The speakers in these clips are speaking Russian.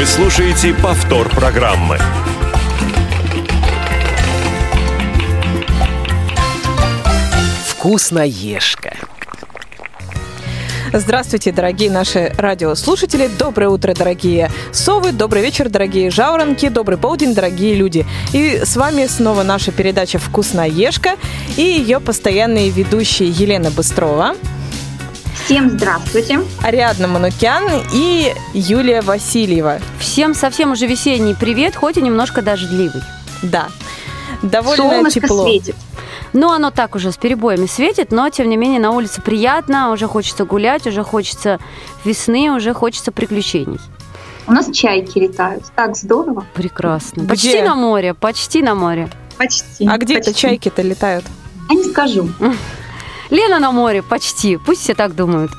Вы слушаете повтор программы. Вкусноежка. Здравствуйте, дорогие наши радиослушатели. Доброе утро, дорогие совы. Добрый вечер, дорогие жаворонки. Добрый полдень, дорогие люди. И с вами снова наша передача «Вкусноежка» и ее постоянные ведущие Елена Быстрова. Всем здравствуйте. Ариадна Манукян и Юлия Васильева. Всем совсем уже весенний привет, хоть и немножко дождливый. Да, довольно Солнышко тепло. светит. Ну, оно так уже с перебоями светит, но, тем не менее, на улице приятно, уже хочется гулять, уже хочется весны, уже хочется приключений. У нас чайки летают. Так здорово. Прекрасно. Где? Почти на море, почти на море. Почти. А где это почти. чайки-то летают? А не скажу. Лена на море, почти. Пусть все так думают.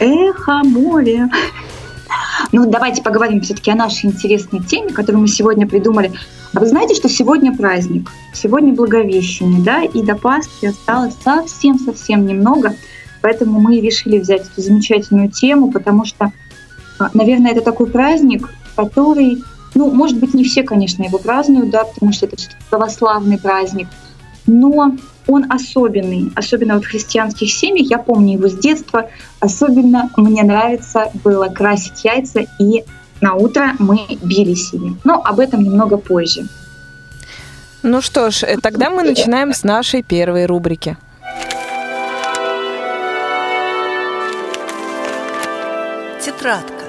Эхо, море. Ну, давайте поговорим все-таки о нашей интересной теме, которую мы сегодня придумали. А вы знаете, что сегодня праздник? Сегодня Благовещение, да? И до Пасхи осталось совсем-совсем немного. Поэтому мы решили взять эту замечательную тему, потому что, а, наверное, это такой праздник, который, ну, может быть, не все, конечно, его празднуют, да, потому что это православный праздник, но он особенный, особенно вот в христианских семьях, я помню его с детства, особенно мне нравится было красить яйца, и на утро мы бились ими. Но об этом немного позже. Ну что ж, э, тогда мы начинаем с нашей первой рубрики. Тетрадка.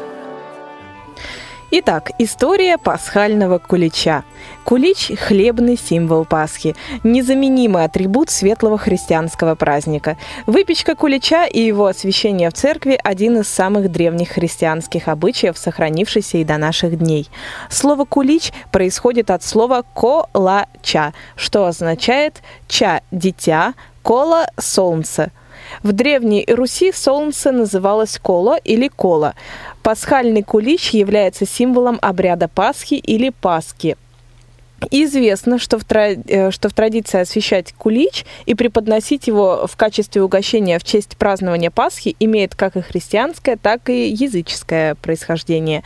Итак, история пасхального кулича. Кулич – хлебный символ Пасхи, незаменимый атрибут светлого христианского праздника. Выпечка кулича и его освящение в церкви – один из самых древних христианских обычаев, сохранившийся и до наших дней. Слово «кулич» происходит от слова «колача», что означает «ча» – «дитя», «кола» – «солнце». В Древней Руси солнце называлось коло или кола. Пасхальный кулич является символом обряда Пасхи или Пасхи. Известно, что в, тра- э, что в традиции освещать кулич и преподносить его в качестве угощения в честь празднования Пасхи имеет как и христианское, так и языческое происхождение.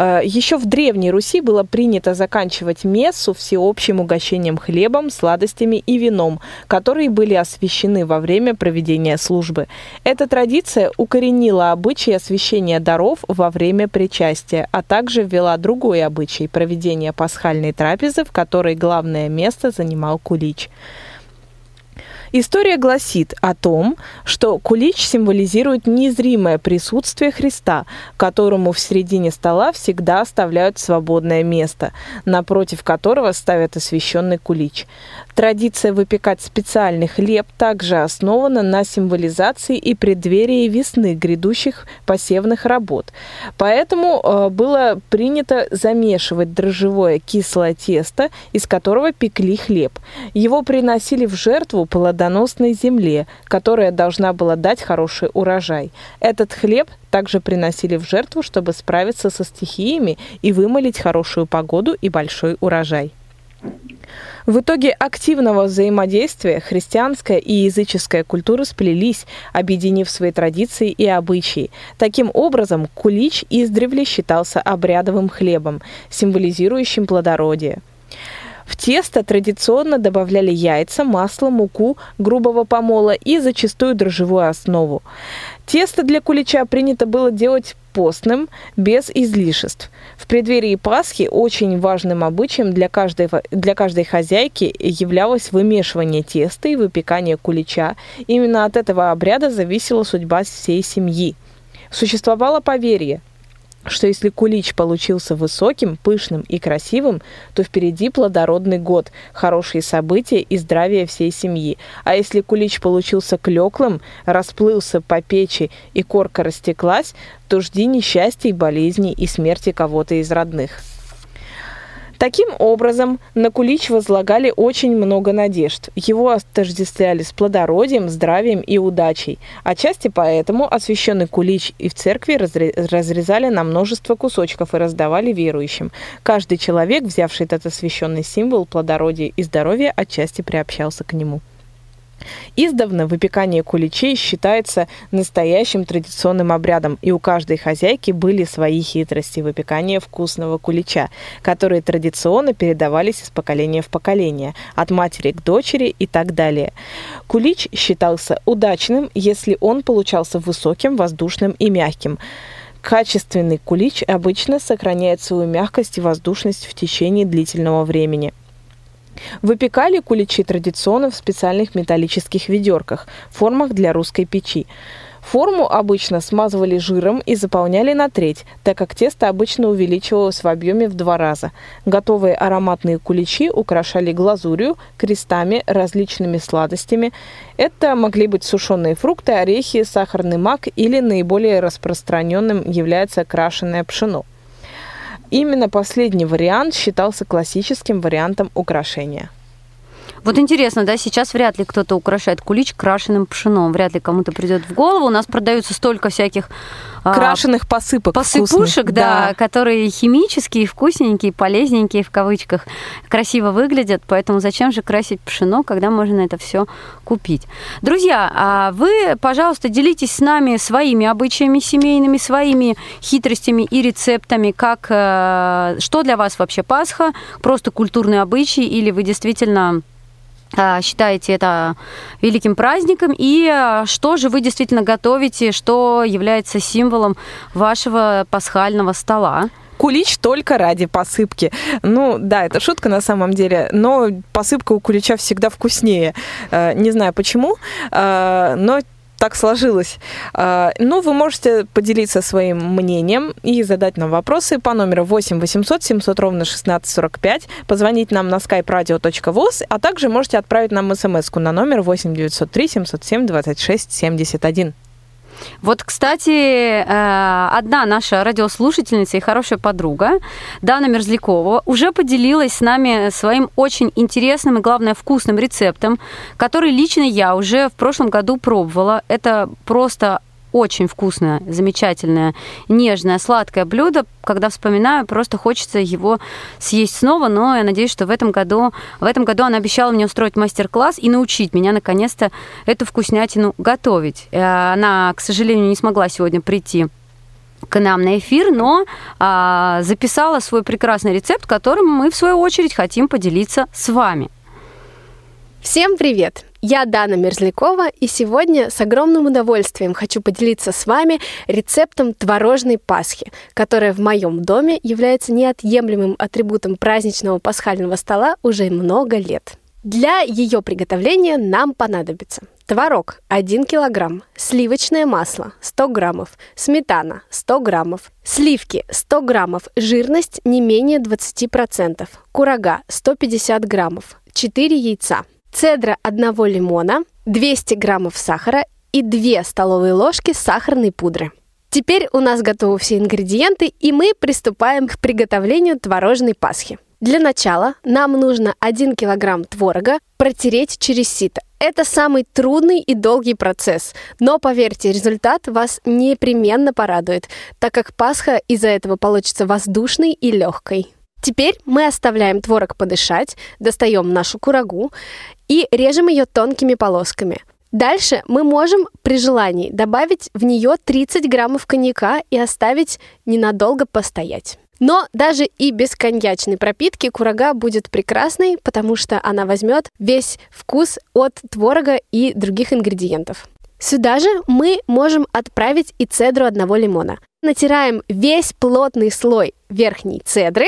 Э, Еще в Древней Руси было принято заканчивать мессу всеобщим угощением хлебом, сладостями и вином, которые были освящены во время проведения службы. Эта традиция укоренила обычай освящения даров во время причастия, а также ввела другой обычай – проведения пасхальной трапезы, в которой главное место занимал кулич. История гласит о том, что кулич символизирует незримое присутствие Христа, которому в середине стола всегда оставляют свободное место, напротив которого ставят освященный кулич. Традиция выпекать специальный хлеб также основана на символизации и преддверии весны грядущих посевных работ. Поэтому э, было принято замешивать дрожжевое кислое тесто, из которого пекли хлеб. Его приносили в жертву плодоносной земле, которая должна была дать хороший урожай. Этот хлеб также приносили в жертву, чтобы справиться со стихиями и вымолить хорошую погоду и большой урожай. В итоге активного взаимодействия христианская и языческая культуры сплелись, объединив свои традиции и обычаи. Таким образом, кулич издревле считался обрядовым хлебом, символизирующим плодородие. В тесто традиционно добавляли яйца, масло, муку, грубого помола и зачастую дрожжевую основу. Тесто для кулича принято было делать постным, без излишеств. В преддверии Пасхи очень важным обычаем для каждой, для каждой хозяйки являлось вымешивание теста и выпекание кулича. Именно от этого обряда зависела судьба всей семьи. Существовало поверье, что если кулич получился высоким, пышным и красивым, то впереди плодородный год, хорошие события и здравие всей семьи. А если кулич получился клеклым, расплылся по печи и корка растеклась, то жди несчастий, болезней и смерти кого-то из родных. Таким образом, на кулич возлагали очень много надежд. Его отождествляли с плодородием, здравием и удачей. Отчасти поэтому освященный кулич и в церкви разре- разрезали на множество кусочков и раздавали верующим. Каждый человек, взявший этот освященный символ плодородия и здоровья, отчасти приобщался к нему. Издавна выпекание куличей считается настоящим традиционным обрядом, и у каждой хозяйки были свои хитрости выпекания вкусного кулича, которые традиционно передавались из поколения в поколение, от матери к дочери и так далее. Кулич считался удачным, если он получался высоким, воздушным и мягким. Качественный кулич обычно сохраняет свою мягкость и воздушность в течение длительного времени. Выпекали куличи традиционно в специальных металлических ведерках, формах для русской печи. Форму обычно смазывали жиром и заполняли на треть, так как тесто обычно увеличивалось в объеме в два раза. Готовые ароматные куличи украшали глазурью, крестами, различными сладостями. Это могли быть сушеные фрукты, орехи, сахарный мак или наиболее распространенным является крашеное пшено. Именно последний вариант считался классическим вариантом украшения. Вот интересно, да, сейчас вряд ли кто-то украшает кулич крашеным пшеном. Вряд ли кому-то придет в голову. У нас продаются столько всяких а, крашеных посыпок. Посыпушек, да, да, которые химические, вкусненькие, полезненькие в кавычках, красиво выглядят. Поэтому зачем же красить пшено, когда можно это все купить? Друзья, а вы, пожалуйста, делитесь с нами своими обычаями семейными, своими хитростями и рецептами, как э, что для вас вообще Пасха, просто культурные обычаи, или вы действительно считаете это великим праздником, и а, что же вы действительно готовите, что является символом вашего пасхального стола? кулич только ради посыпки. Ну, да, это шутка на самом деле, но посыпка у кулича всегда вкуснее. Э, не знаю почему, э, но так сложилось. А, ну, вы можете поделиться своим мнением и задать нам вопросы по номеру 8 800 700 ровно 1645, позвонить нам на skype radio.voz, а также можете отправить нам смс на номер 8 903 707 26 71. Вот, кстати, э, одна наша радиослушательница и хорошая подруга, Дана Мерзлякова, уже поделилась с нами своим очень интересным и, главное, вкусным рецептом, который лично я уже в прошлом году пробовала. Это просто очень вкусное, замечательное, нежное, сладкое блюдо. Когда вспоминаю, просто хочется его съесть снова, но я надеюсь, что в этом году, в этом году она обещала мне устроить мастер-класс и научить меня наконец-то эту вкуснятину готовить. Э, она, к сожалению, не смогла сегодня прийти к нам на эфир, но а, записала свой прекрасный рецепт, которым мы, в свою очередь, хотим поделиться с вами. Всем привет! Я Дана Мерзлякова, и сегодня с огромным удовольствием хочу поделиться с вами рецептом творожной пасхи, которая в моем доме является неотъемлемым атрибутом праздничного пасхального стола уже много лет. Для ее приготовления нам понадобится творог 1 килограмм, сливочное масло 100 граммов, сметана 100 граммов, сливки 100 граммов, жирность не менее 20%, курага 150 граммов, 4 яйца – цедра одного лимона, 200 граммов сахара и 2 столовые ложки сахарной пудры. Теперь у нас готовы все ингредиенты, и мы приступаем к приготовлению творожной пасхи. Для начала нам нужно 1 килограмм творога протереть через сито. Это самый трудный и долгий процесс, но поверьте, результат вас непременно порадует, так как Пасха из-за этого получится воздушной и легкой. Теперь мы оставляем творог подышать, достаем нашу курагу и режем ее тонкими полосками. Дальше мы можем при желании добавить в нее 30 граммов коньяка и оставить ненадолго постоять. Но даже и без коньячной пропитки курага будет прекрасной, потому что она возьмет весь вкус от творога и других ингредиентов. Сюда же мы можем отправить и цедру одного лимона. Натираем весь плотный слой верхней цедры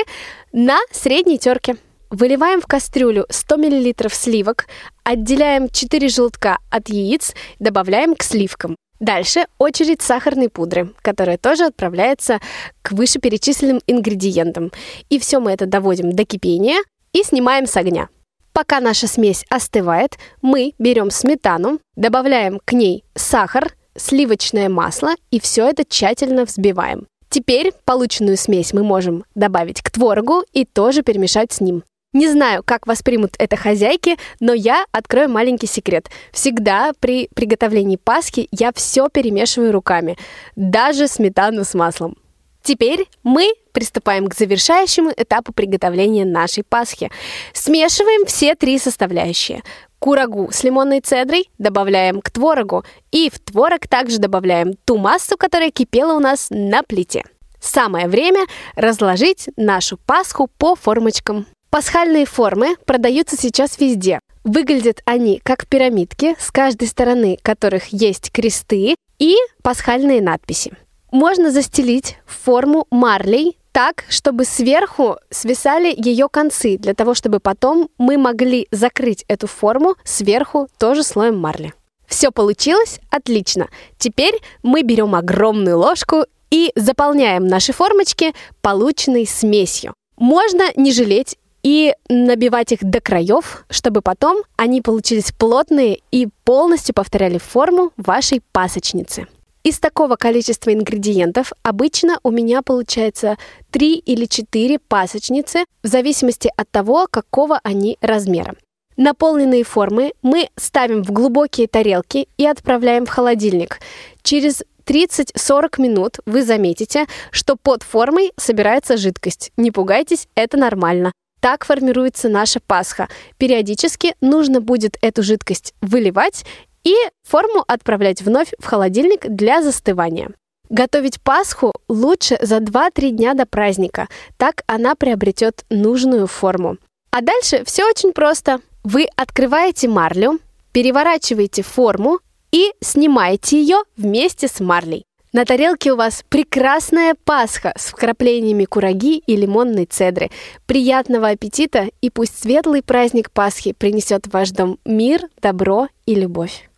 на средней терке. Выливаем в кастрюлю 100 мл сливок, отделяем 4 желтка от яиц, добавляем к сливкам. Дальше очередь сахарной пудры, которая тоже отправляется к вышеперечисленным ингредиентам. И все мы это доводим до кипения и снимаем с огня. Пока наша смесь остывает, мы берем сметану, добавляем к ней сахар, сливочное масло и все это тщательно взбиваем. Теперь полученную смесь мы можем добавить к творогу и тоже перемешать с ним. Не знаю, как воспримут это хозяйки, но я открою маленький секрет. Всегда при приготовлении пасхи я все перемешиваю руками, даже сметану с маслом. Теперь мы приступаем к завершающему этапу приготовления нашей пасхи. Смешиваем все три составляющие. Курагу с лимонной цедрой добавляем к творогу. И в творог также добавляем ту массу, которая кипела у нас на плите. Самое время разложить нашу пасху по формочкам. Пасхальные формы продаются сейчас везде. Выглядят они как пирамидки, с каждой стороны которых есть кресты и пасхальные надписи. Можно застелить форму марлей так, чтобы сверху свисали ее концы, для того, чтобы потом мы могли закрыть эту форму сверху тоже слоем марли. Все получилось? Отлично. Теперь мы берем огромную ложку и заполняем наши формочки полученной смесью. Можно не жалеть и набивать их до краев, чтобы потом они получились плотные и полностью повторяли форму вашей пасочницы. Из такого количества ингредиентов обычно у меня получается 3 или 4 пасочницы в зависимости от того, какого они размера. Наполненные формы мы ставим в глубокие тарелки и отправляем в холодильник. Через 30-40 минут вы заметите, что под формой собирается жидкость. Не пугайтесь, это нормально. Так формируется наша пасха. Периодически нужно будет эту жидкость выливать и форму отправлять вновь в холодильник для застывания. Готовить Пасху лучше за 2-3 дня до праздника, так она приобретет нужную форму. А дальше все очень просто. Вы открываете марлю, переворачиваете форму и снимаете ее вместе с марлей. На тарелке у вас прекрасная пасха с вкраплениями кураги и лимонной цедры. Приятного аппетита и пусть светлый праздник Пасхи принесет в ваш дом мир, добро и любовь.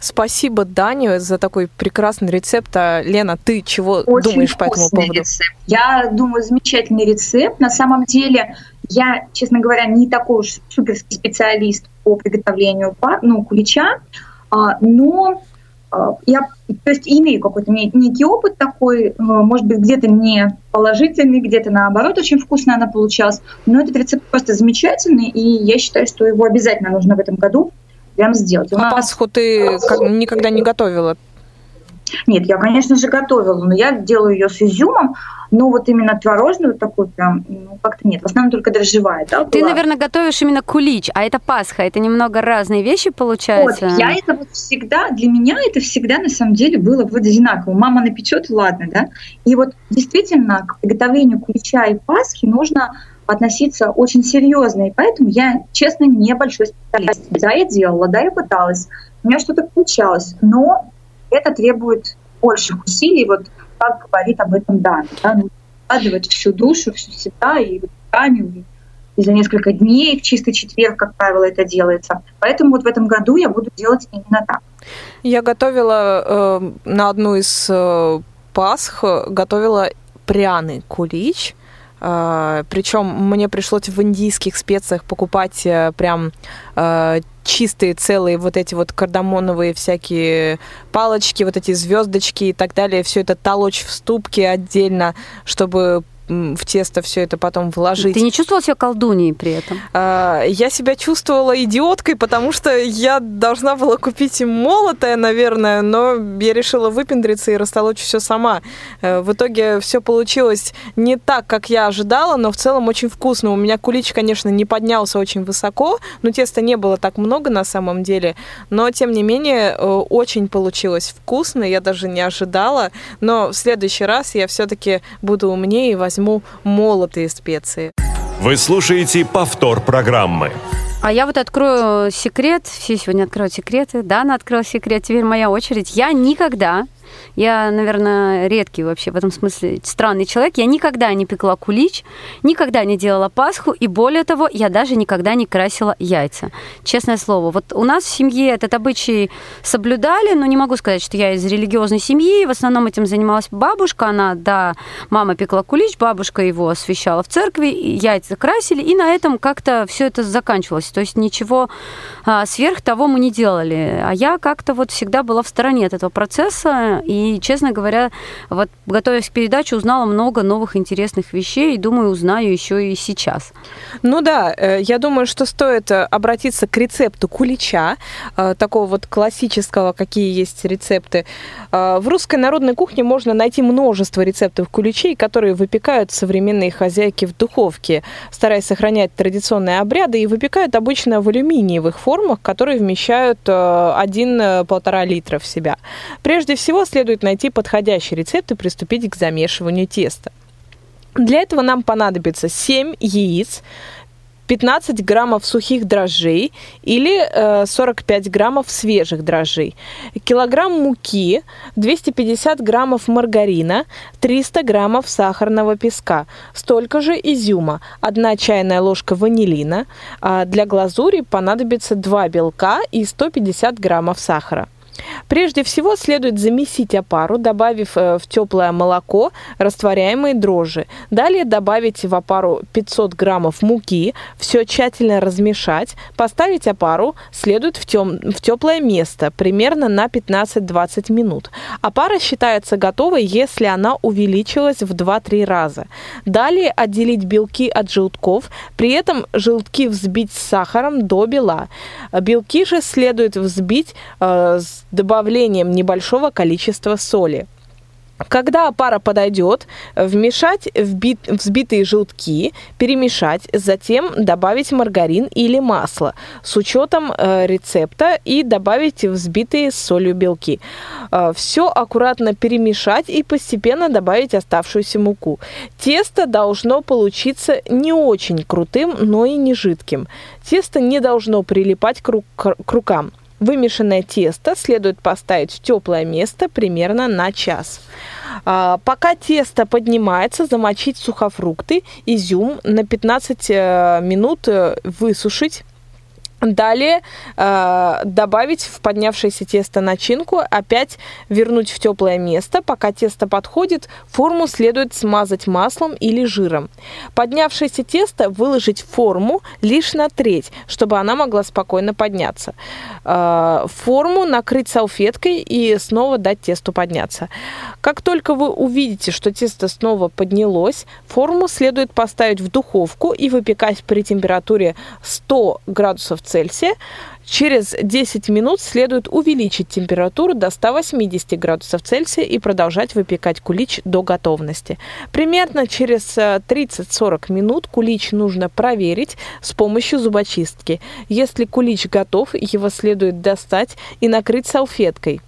Спасибо, Даню, за такой прекрасный рецепт. А, Лена, ты чего Очень думаешь по этому поводу? Рецепт. Я думаю, замечательный рецепт. На самом деле, я, честно говоря, не такой уж суперский специалист по приготовлению ну, кулича, а, но а, я то есть имею какой-то некий опыт такой, может быть, где-то не положительный, где-то наоборот очень вкусно она получалась, но этот рецепт просто замечательный, и я считаю, что его обязательно нужно в этом году прям сделать. А Пасху ты никогда не готовила? Нет, я, конечно же, готовила, но я делаю ее с изюмом, но вот именно творожную такой прям, ну, как-то нет. В основном только дрожжевая, да, Ты, наверное, готовишь именно кулич, а это Пасха, это немного разные вещи получаются. Вот, я это вот всегда, для меня это всегда на самом деле было вот одинаково. Мама напечет, ладно, да. И вот действительно к приготовлению кулича и Пасхи нужно относиться очень серьезно. И поэтому я, честно, небольшой специалист. Да, я делала, да, я пыталась. У меня что-то получалось. Но это требует больших усилий. Вот как говорит об этом Дан. Да, нужно вкладывать всю душу, всю себя и руками, и за несколько дней, в чистый четверг, как правило, это делается. Поэтому вот в этом году я буду делать именно так. Я готовила э, на одну из э, Пасх, готовила пряный кулич – Причем мне пришлось в индийских специях покупать э, прям э, чистые целые вот эти вот кардамоновые всякие палочки, вот эти звездочки и так далее, все это толочь в ступке отдельно, чтобы в тесто все это потом вложить. Ты не чувствовала себя колдуньей при этом? А, я себя чувствовала идиоткой, потому что я должна была купить молотое, наверное, но я решила выпендриться и растолочь все сама. Э, в итоге все получилось не так, как я ожидала, но в целом очень вкусно. У меня кулич, конечно, не поднялся очень высоко, но теста не было так много на самом деле, но тем не менее э, очень получилось вкусно, я даже не ожидала, но в следующий раз я все-таки буду умнее и возьму возьму молотые специи. Вы слушаете повтор программы. А я вот открою секрет. Все сегодня откроют секреты. Дана открыла секрет. Теперь моя очередь. Я никогда я, наверное, редкий вообще в этом смысле странный человек. Я никогда не пекла кулич, никогда не делала Пасху, и более того, я даже никогда не красила яйца. Честное слово. Вот у нас в семье этот обычай соблюдали, но не могу сказать, что я из религиозной семьи. В основном этим занималась бабушка. Она, да, мама пекла кулич, бабушка его освещала в церкви, яйца красили, и на этом как-то все это заканчивалось. То есть ничего а, сверх того мы не делали. А я как-то вот всегда была в стороне от этого процесса. И, честно говоря, вот готовясь к передаче, узнала много новых интересных вещей. И думаю, узнаю еще и сейчас. Ну да, э, я думаю, что стоит э, обратиться к рецепту кулича, э, такого вот классического, какие есть рецепты. В русской народной кухне можно найти множество рецептов куличей, которые выпекают современные хозяйки в духовке, стараясь сохранять традиционные обряды, и выпекают обычно в алюминиевых формах, которые вмещают 1-1,5 литра в себя. Прежде всего, следует найти подходящий рецепт и приступить к замешиванию теста. Для этого нам понадобится 7 яиц, 15 граммов сухих дрожжей или э, 45 граммов свежих дрожжей, килограмм муки, 250 граммов маргарина, 300 граммов сахарного песка, столько же изюма, 1 чайная ложка ванилина. А для глазури понадобится 2 белка и 150 граммов сахара. Прежде всего следует замесить опару, добавив э, в теплое молоко растворяемые дрожжи. Далее добавить в опару 500 граммов муки, все тщательно размешать, поставить опару следует в, тем, в теплое место, примерно на 15-20 минут. Опара считается готовой, если она увеличилась в 2-3 раза. Далее отделить белки от желтков, при этом желтки взбить с сахаром до бела. Белки же следует взбить э, с добавлением небольшого количества соли. Когда опара подойдет, вмешать вбит, взбитые желтки, перемешать, затем добавить маргарин или масло с учетом э, рецепта и добавить взбитые с солью белки. Э, все аккуратно перемешать и постепенно добавить оставшуюся муку. Тесто должно получиться не очень крутым, но и не жидким. Тесто не должно прилипать к, ру- к рукам. Вымешанное тесто следует поставить в теплое место примерно на час. А, пока тесто поднимается, замочить сухофрукты, изюм на 15 э, минут э, высушить Далее э, добавить в поднявшееся тесто начинку, опять вернуть в теплое место. Пока тесто подходит, форму следует смазать маслом или жиром. Поднявшееся тесто выложить в форму лишь на треть, чтобы она могла спокойно подняться. Э, форму накрыть салфеткой и снова дать тесту подняться. Как только вы увидите, что тесто снова поднялось, форму следует поставить в духовку и выпекать при температуре 100 градусов Цельсия. Через 10 минут следует увеличить температуру до 180 градусов Цельсия и продолжать выпекать кулич до готовности. Примерно через 30-40 э, минут кулич нужно проверить с помощью зубочистки. Если кулич готов, его следует достать и накрыть салфеткой.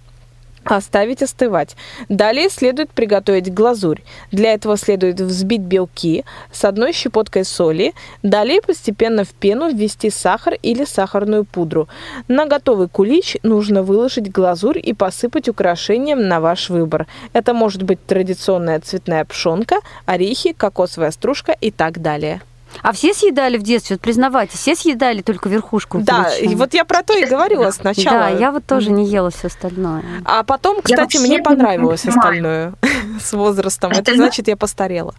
Оставить остывать. Далее следует приготовить глазурь. Для этого следует взбить белки с одной щепоткой соли. Далее постепенно в пену ввести сахар или сахарную пудру. На готовый кулич нужно выложить глазурь и посыпать украшением на ваш выбор. Это может быть традиционная цветная пшенка, орехи, кокосовая стружка и так далее. А все съедали в детстве, вот признавайтесь, все съедали только верхушку. Да, и вот я про то и говорила сначала. Да, я вот тоже не ела все остальное. А потом, кстати, мне понравилось остальное с возрастом. Это значит, я постарела.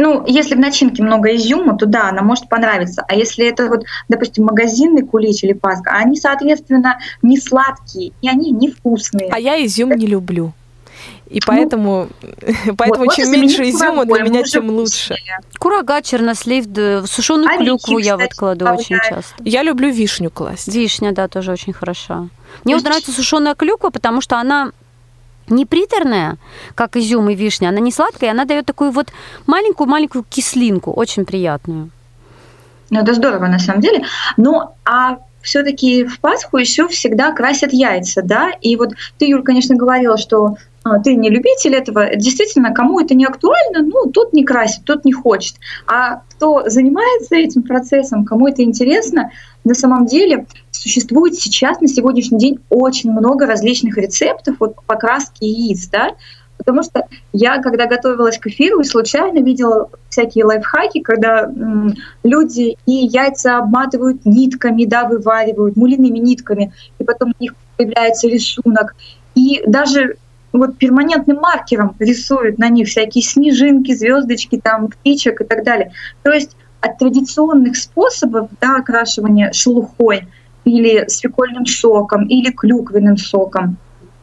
Ну, если в начинке много изюма, то да, она может понравиться. А если это вот, допустим, магазинный кулич или паска, они, соответственно, не сладкие, и они невкусные. А я изюм не люблю. И ну, поэтому, поэтому вот, чем меньше изюма для меня, тем лучше. Курага, чернослив, сушеную Орехи, клюкву я вот кладу очень часто. Я люблю вишню класть. Вишня, да, тоже очень хороша. Мне вот нравится сушеная клюква, потому что она не приторная, как изюм и вишня, она не сладкая, она дает такую вот маленькую-маленькую кислинку, очень приятную. Ну, это здорово, на самом деле. Ну, а все-таки в Пасху еще всегда красят яйца, да? И вот ты, Юль, конечно, говорила, что а, ты не любитель этого, действительно, кому это не актуально, ну, тут не красит, тут не хочет. А кто занимается этим процессом, кому это интересно, на самом деле существует сейчас, на сегодняшний день, очень много различных рецептов вот, по покраске яиц, да, Потому что я, когда готовилась к эфиру, случайно видела всякие лайфхаки, когда м, люди и яйца обматывают нитками, да, вываривают, мулиными нитками, и потом у них появляется рисунок. И даже вот перманентным маркером рисуют на них всякие снежинки, звездочки, там, птичек и так далее. То есть от традиционных способов да, окрашивания шелухой или свекольным соком, или клюквенным соком,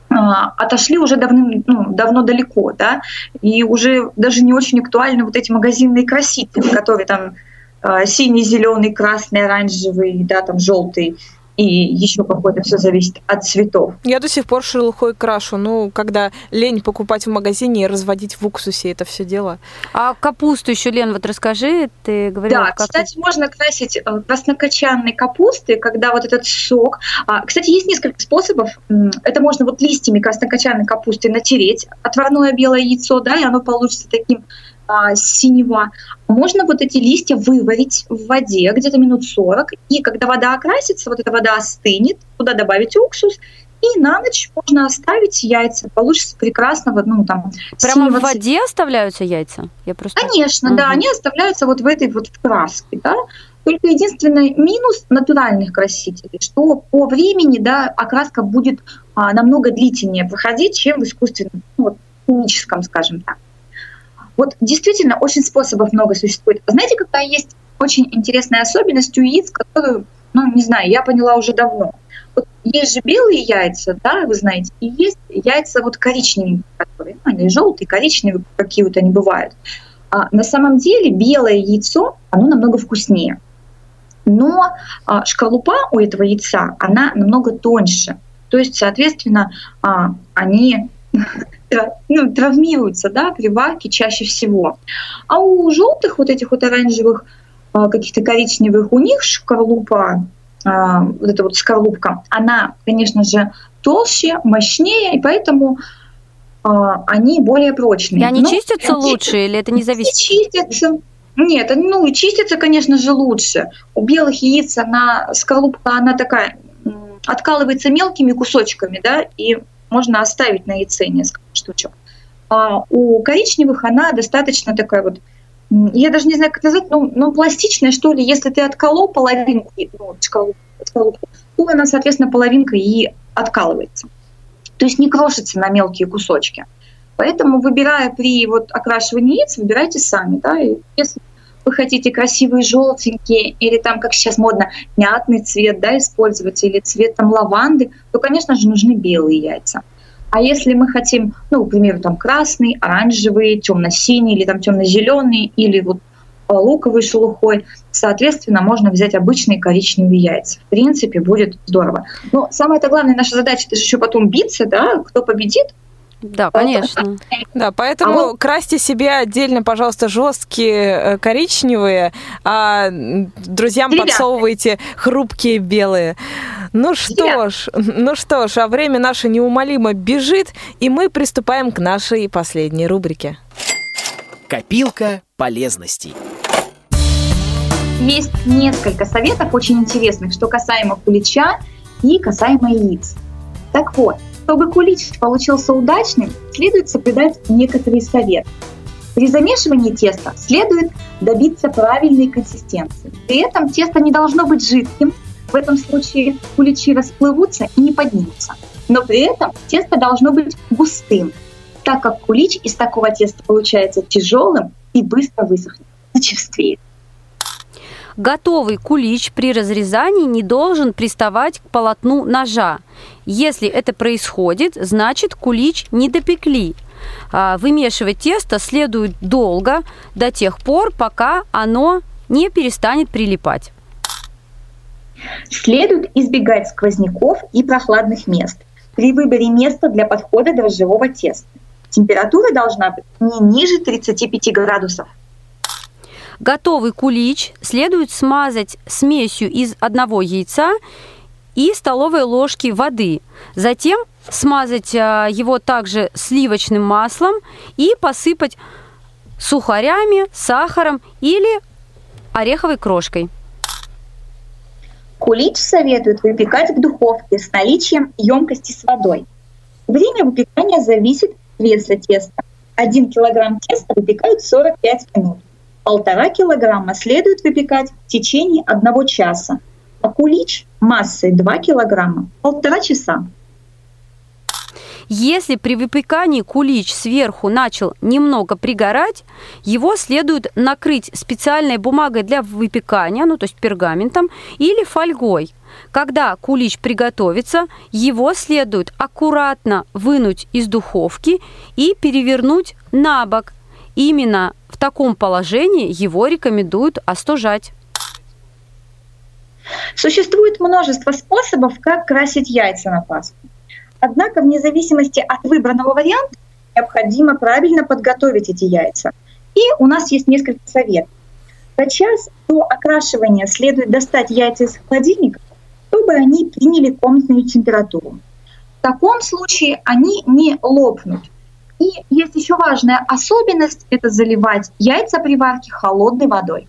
а, отошли уже давным, ну, давно далеко, да, и уже даже не очень актуальны вот эти магазинные красители, которые там а, синий, зеленый, красный, оранжевый, да, там желтый и еще какое-то все зависит от цветов. Я до сих пор шелухой крашу, ну, когда лень покупать в магазине и разводить в уксусе это все дело. А капусту еще, Лен, вот расскажи, ты говорила... Да, как кстати, можно красить э, краснокочанной капусты, когда вот этот сок... А, кстати, есть несколько способов. Это можно вот листьями краснокочанной капусты натереть отварное белое яйцо, да, и оно получится таким а, синего. Можно вот эти листья выварить в воде где-то минут 40, и когда вода окрасится, вот эта вода остынет, туда добавить уксус, и на ночь можно оставить яйца. Получится прекрасно в одном там. Прямо в воде оставляются яйца? Я просто... Конечно, угу. да, они оставляются вот в этой вот краске, да. Только единственный минус натуральных красителей, что по времени, да, окраска будет а, намного длительнее проходить, чем в искусственном, ну, вот, химическом, скажем так. Вот действительно очень способов много существует. Знаете, какая есть очень интересная особенность у яиц, которую, ну, не знаю, я поняла уже давно. Вот есть же белые яйца, да, вы знаете, и есть яйца вот коричневые, которые, ну, они желтые, коричневые, какие вот они бывают. А на самом деле белое яйцо, оно намного вкуснее. Но а, шкарлупа у этого яйца, она намного тоньше. То есть, соответственно, а, они ну, травмируются да, при варке чаще всего. А у желтых вот этих вот оранжевых, а, каких-то коричневых, у них шкарлупа, а, вот эта вот скорлупка, она, конечно же, толще, мощнее, и поэтому а, они более прочные. И они Но, чистятся они, лучше или это не зависит? Чистятся. Нет, ну, чистятся, конечно же, лучше. У белых яиц она, скорлупка, она такая, откалывается мелкими кусочками, да, и можно оставить на яйце несколько штучек. А у коричневых она достаточно такая вот, я даже не знаю, как назвать, ну, ну пластичная, что ли. Если ты отколол половинку, ну, скорлупку, то она, соответственно, половинка и откалывается. То есть не крошится на мелкие кусочки. Поэтому, выбирая при вот окрашивании яиц, выбирайте сами. Да? И если вы хотите красивые желтенькие или там, как сейчас модно, мятный цвет да, использовать или цвет там лаванды, то, конечно же, нужны белые яйца. А если мы хотим, ну, к примеру, там красный, оранжевый, темно-синий или там темно-зеленый или вот луковый шелухой, соответственно, можно взять обычные коричневые яйца. В принципе, будет здорово. Но самое-то главное, наша задача, это же еще потом биться, да, кто победит, да, конечно. Да, поэтому а красьте себе отдельно, пожалуйста, жесткие э, коричневые, а друзьям Ребята. подсовывайте хрупкие белые. Ну что ж, ну что ж, а время наше неумолимо бежит, и мы приступаем к нашей последней рубрике. Копилка полезностей. Есть несколько советов очень интересных, что касаемо кулича и касаемо яиц. Так вот, чтобы кулич получился удачным, следует соблюдать некоторые советы. При замешивании теста следует добиться правильной консистенции. При этом тесто не должно быть жидким, в этом случае куличи расплывутся и не поднимутся. Но при этом тесто должно быть густым, так как кулич из такого теста получается тяжелым и быстро высохнет, зачерствеет. Готовый кулич при разрезании не должен приставать к полотну ножа. Если это происходит, значит кулич не допекли. А, вымешивать тесто следует долго, до тех пор, пока оно не перестанет прилипать. Следует избегать сквозняков и прохладных мест при выборе места для подхода дрожжевого теста. Температура должна быть не ниже 35 градусов. Готовый кулич следует смазать смесью из одного яйца и столовой ложки воды. Затем смазать а, его также сливочным маслом и посыпать сухарями, сахаром или ореховой крошкой. Кулич советуют выпекать в духовке с наличием емкости с водой. Время выпекания зависит от веса теста. 1 килограмм теста выпекают 45 минут. Полтора килограмма следует выпекать в течение одного часа, кулич массой 2 килограмма – полтора часа. Если при выпекании кулич сверху начал немного пригорать, его следует накрыть специальной бумагой для выпекания, ну то есть пергаментом, или фольгой. Когда кулич приготовится, его следует аккуратно вынуть из духовки и перевернуть на бок. Именно в таком положении его рекомендуют остужать. Существует множество способов, как красить яйца на Пасху. Однако, вне зависимости от выбранного варианта, необходимо правильно подготовить эти яйца. И у нас есть несколько советов. За час до окрашивания следует достать яйца из холодильника, чтобы они приняли комнатную температуру. В таком случае они не лопнут. И есть еще важная особенность – это заливать яйца при варке холодной водой.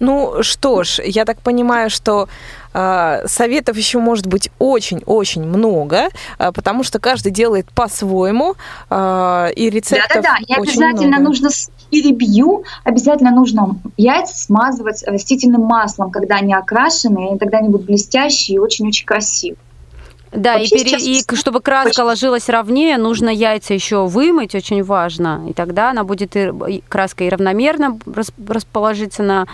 Ну что ж, я так понимаю, что э, советов еще может быть очень-очень много, э, потому что каждый делает по-своему, э, и рецептов Да-да-да, и обязательно много. нужно перебью, обязательно нужно яйца смазывать растительным маслом, когда они окрашены, и тогда они будут блестящие и очень-очень красивые. Да, и, пере- сейчас и чтобы краска очень- ложилась ровнее, нужно яйца еще вымыть, очень важно. И тогда она будет и, краска и равномерно рас- расположиться на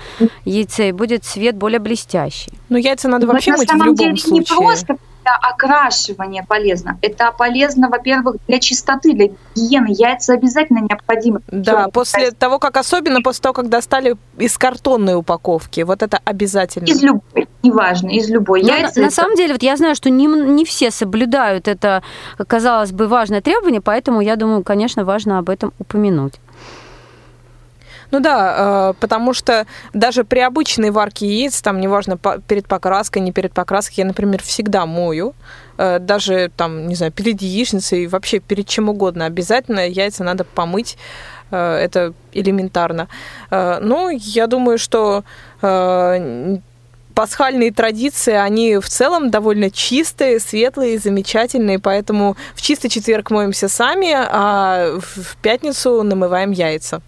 яйце, и будет цвет более блестящий. Ну, яйца надо Вот вообще на мыть в самом любом деле случае. не просто для окрашивания полезно. Это полезно, во-первых, для чистоты, для гигиены. Яйца обязательно необходимы. Да, после того, как особенно после того, как достали из картонной упаковки, вот это обязательно. Из любой, неважно, из любой. Но Яйца на, на это- самом деле, вот я знаю, что не, не все соблюдают это, казалось бы, важное требование, поэтому я думаю, конечно, важно об этом упомянуть. Ну да, э, потому что даже при обычной варке яиц, там неважно перед покраской, не перед покраской, я, например, всегда мою, э, даже там, не знаю, перед яичницей, вообще перед чем угодно, обязательно яйца надо помыть, э, это элементарно. Ну, я думаю, что пасхальные традиции, они в целом довольно чистые, светлые, замечательные, поэтому в чистый четверг моемся сами, а в пятницу намываем яйца.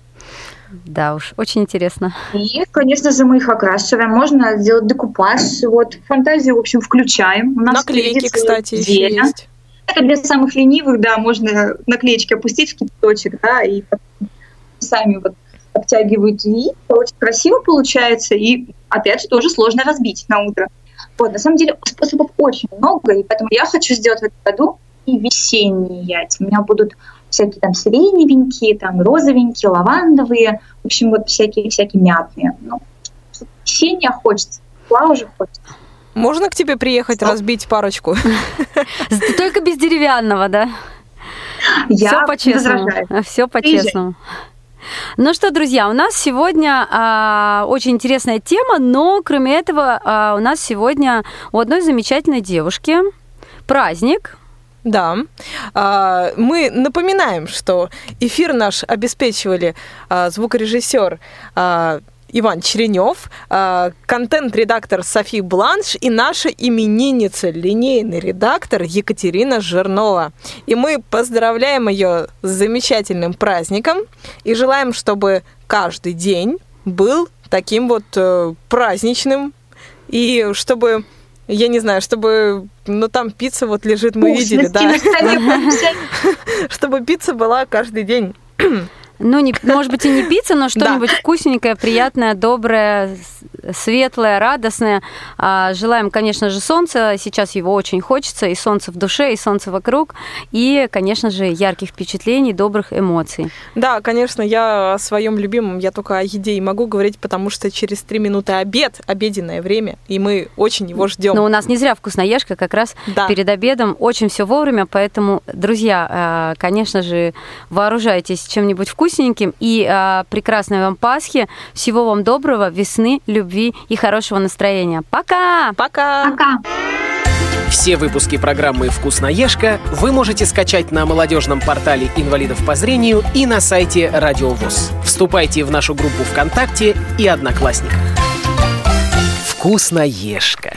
Да уж, очень интересно. И, конечно же, мы их окрашиваем. Можно сделать декупаж. Вот фантазию, в общем, включаем. У нас Наклейки, кстати, еще есть. Это для самых ленивых, да, можно наклеечки опустить в кипяточек, да, и сами вот обтягивают и очень красиво получается, и опять же тоже сложно разбить на утро. Вот, на самом деле способов очень много, и поэтому я хочу сделать в этом году и весенние яйца. У меня будут всякие там сиреневенькие, там розовенькие, лавандовые, в общем, вот всякие-всякие мятные. Ну, весеннее хочется, тепла уже хочется. Можно к тебе приехать Что? разбить парочку? Только без деревянного, да? Я Все по-честному. возражаю. Все по-честному. Ну что, друзья, у нас сегодня а, очень интересная тема, но кроме этого а, у нас сегодня у одной замечательной девушки праздник. Да. А, Мы напоминаем, что эфир наш обеспечивали а, звукорежиссер а, Иван Черенев, контент-редактор Софи Бланш и наша именинница, линейный редактор Екатерина Жирнова. И мы поздравляем ее с замечательным праздником и желаем, чтобы каждый день был таким вот э, праздничным, и чтобы, я не знаю, чтобы, ну там пицца вот лежит, мы видели, да, чтобы пицца была каждый день. Ну, не, может быть, и не пицца, но что-нибудь вкусненькое, приятное, доброе, светлое, радостное. А, Желаем, конечно же, солнца. Сейчас его очень хочется. И солнце в душе, и солнце вокруг. И, конечно же, ярких впечатлений, добрых эмоций. Да, конечно, я о своем любимом, я только о еде и могу говорить, потому что через три минуты обед, обеденное время, и мы очень его ждем. Но у нас не зря вкусноежка, как раз Да. перед обедом очень все вовремя, поэтому, друзья, э, конечно же, вооружайтесь чем-нибудь вкусненьким и э, прекрасной вам Пасхи, всего вам доброго, весны, любви и хорошего настроения. Пока! Пока! Пока. Все выпуски программы «Вкусноежка» вы можете скачать на молодежном портале инвалидов по зрению и на сайте Радио ВОЗ. Вступайте в нашу группу ВКонтакте и Одноклассниках. «Вкусноежка».